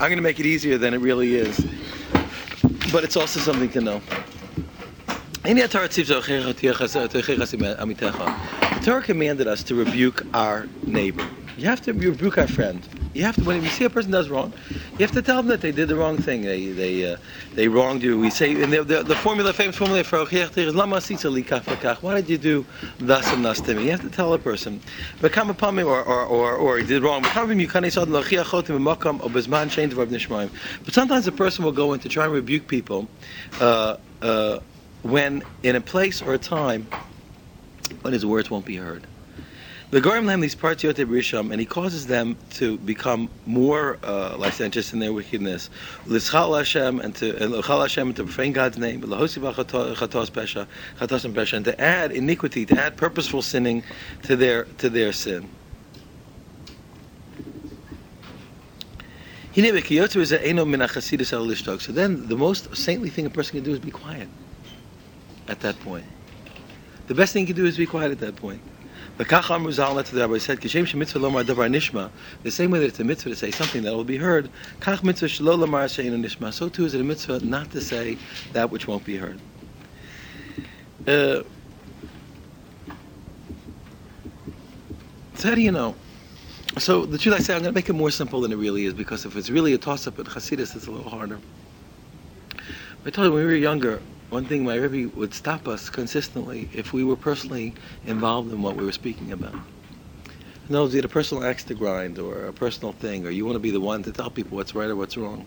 I'm going to make it easier than it really is. But it's also something to know. The Torah commanded us to rebuke our neighbor. You have to rebuke our friend. You have to when you see a person does wrong, you have to tell them that they did the wrong thing. They they uh, they wronged you. We say and the, the, the formula, famous formula for is lama Why did you do thus and thus to me? You have to tell a person. Become upon me or or or, or he did wrong. But sometimes a person will go in to try and rebuke people uh, uh, when in a place or a time when his words won't be heard. The Gorim Lam these parts Yote Risham, and he causes them to become more uh, licentious in their wickedness. L'schal Hashem and to L'chal Hashem and to profane God's name. L'hosiva chatos pesha, chatos and pesha, and to add iniquity, to add purposeful sinning to their to their sin. So then, the most saintly thing a person can do is be quiet. At that point, the best thing you can do is be quiet at that point. The Kacham Ruzal to the Rabbi said, "Kishem shemitzvah lomar davar nishma." The same way that it's a mitzvah to say something that will be heard, kach mitzvah shelo lomar sheinu nishma. So too is it a mitzvah not to say that which won't be heard. Uh, so how do you know? So the truth I say, I'm going to make it more simple than it really is because if it's really a toss-up at Hasidus, it's a little harder. I told you when we were younger, one thing my Rebbe would stop us consistently if we were personally involved in what we were speaking about. In other words, you had a personal axe to grind or a personal thing, or you want to be the one to tell people what's right or what's wrong.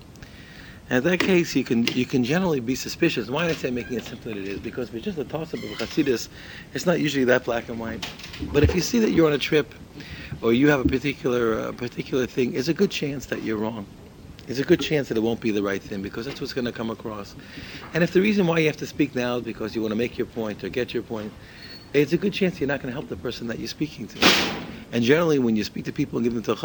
And in that case, you can you can generally be suspicious. Why did I say making it simpler it is? Because if it's just a toss-up of Hasidus, it's not usually that black and white. But if you see that you're on a trip, or you have a particular uh, particular thing, it's a good chance that you're wrong there's a good chance that it won't be the right thing because that's what's going to come across. And if the reason why you have to speak now is because you want to make your point or get your point, it's a good chance you're not going to help the person that you're speaking to. And generally, when you speak to people and give them to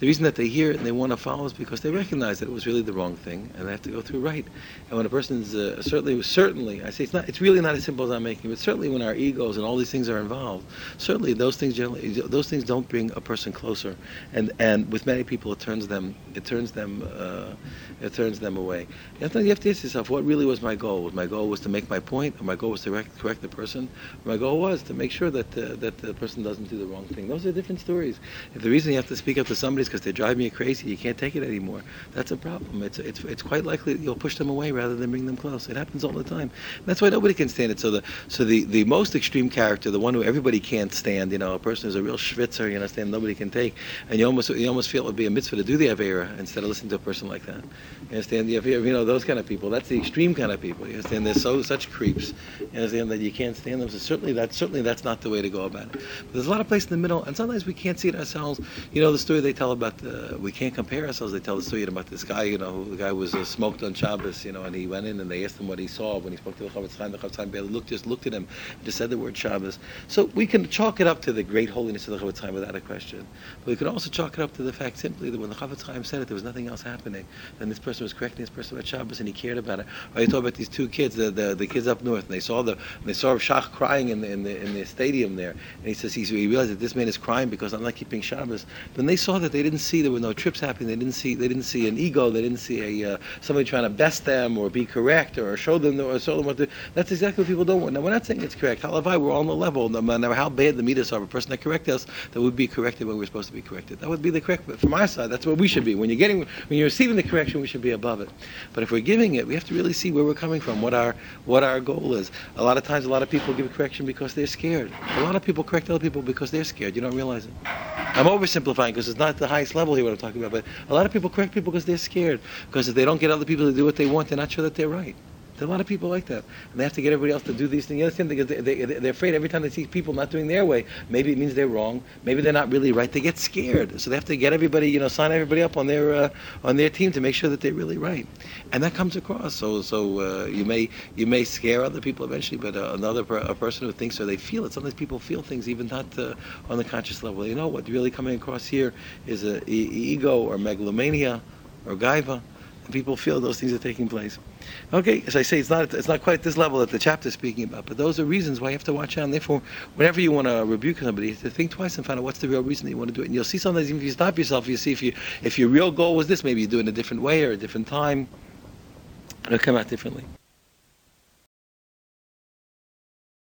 the reason that they hear it and they want to follow is because they recognize that it was really the wrong thing, and they have to go through right. And when a person's uh, certainly, certainly, I say it's not, it's really not as simple as I'm making, but certainly when our egos and all these things are involved, certainly those things generally, those things don't bring a person closer. And and with many people, it turns them, it turns them, uh, it turns them away. You have, to, you have to ask yourself, what really was my goal? Was my goal was to make my point, or my goal was to correct, correct the person? Or my goal was to make sure that uh, that the person doesn't do the wrong thing. Those are different stories. If the reason you have to speak up to somebody is because they drive me crazy, you can't take it anymore, that's a problem. It's, it's, it's quite likely that you'll push them away rather than bring them close. It happens all the time. And that's why nobody can stand it. So the so the, the most extreme character, the one who everybody can't stand, you know, a person who's a real schwitzer, you understand, nobody can take, and you almost you almost feel it would be a mitzvah to do the avera instead of listening to a person like that. You understand? You, know those kind of people. That's the extreme kind of people. You understand? They're so such creeps. You understand that you can't stand them. So certainly that certainly that's not the way to go about it. But there's a lot of places in the middle, and sometimes we can't see it ourselves. You know the story they tell about the, we can't compare ourselves. They tell the story about this guy. You know, the guy was uh, smoked on Shabbos. You know, and he went in and they asked him what he saw when he spoke to the Chofetz Chaim. The Chofetz Chaim looked, just looked at him, and just said the word Shabbos. So we can chalk it up to the great holiness of the Chofetz Chaim without a question. But we can also chalk it up to the fact simply that when the Chofetz Chaim said it, there was nothing else happening. Then this person was correcting this person about Shabbos, and he cared about it. Or you talk about these two kids, the, the, the kids up north, and they saw the they saw Shach crying in the, in the in the stadium there, and he says he realized that this man is crying because I'm not keeping Shabbos. But they saw that they didn't see there were no trips happening. They didn't see they didn't see an ego. They didn't see a uh, somebody trying to best them or be correct or show them or show them what to. That's exactly what people don't want. Now we're not saying it's correct. Halavai, we're on the level. No matter how bad the meters are, a person that corrects us, that would be corrected when we're supposed to be corrected. That would be the correct. But from our side, that's what we should be. When you're getting when you're receiving the correction, we should be above it. But if we're giving it, we have to really see where we're coming from, what our what our goal is. A lot of times, a lot of people give correction because they're scared. A lot of people correct other people because they're scared. You don't realize it. I'm oversimplifying because it's not the highest level here what I'm talking about. But a lot of people correct people because they're scared. Because if they don't get other people to do what they want, they're not sure that they're right. There are a lot of people like that. And they have to get everybody else to do these things. You understand? They, they, they're afraid every time they see people not doing their way. Maybe it means they're wrong. Maybe they're not really right. They get scared. So they have to get everybody, you know, sign everybody up on their uh, on their team to make sure that they're really right. And that comes across. So so uh, you may you may scare other people eventually, but uh, another per, a person who thinks or they feel it. Sometimes people feel things even not uh, on the conscious level. You know what really coming across here is a e- ego or megalomania or gaiva And people feel those things are taking place. Okay, as I say, it's not it's not quite this level that the chapter is speaking about, but those are reasons why you have to watch out. And therefore, whenever you want to rebuke somebody, you have to think twice and find out what's the real reason you want to do it. And you'll see sometimes even if you stop yourself, you see if you if your real goal was this, maybe you do it in a different way or a different time, it'll come out differently.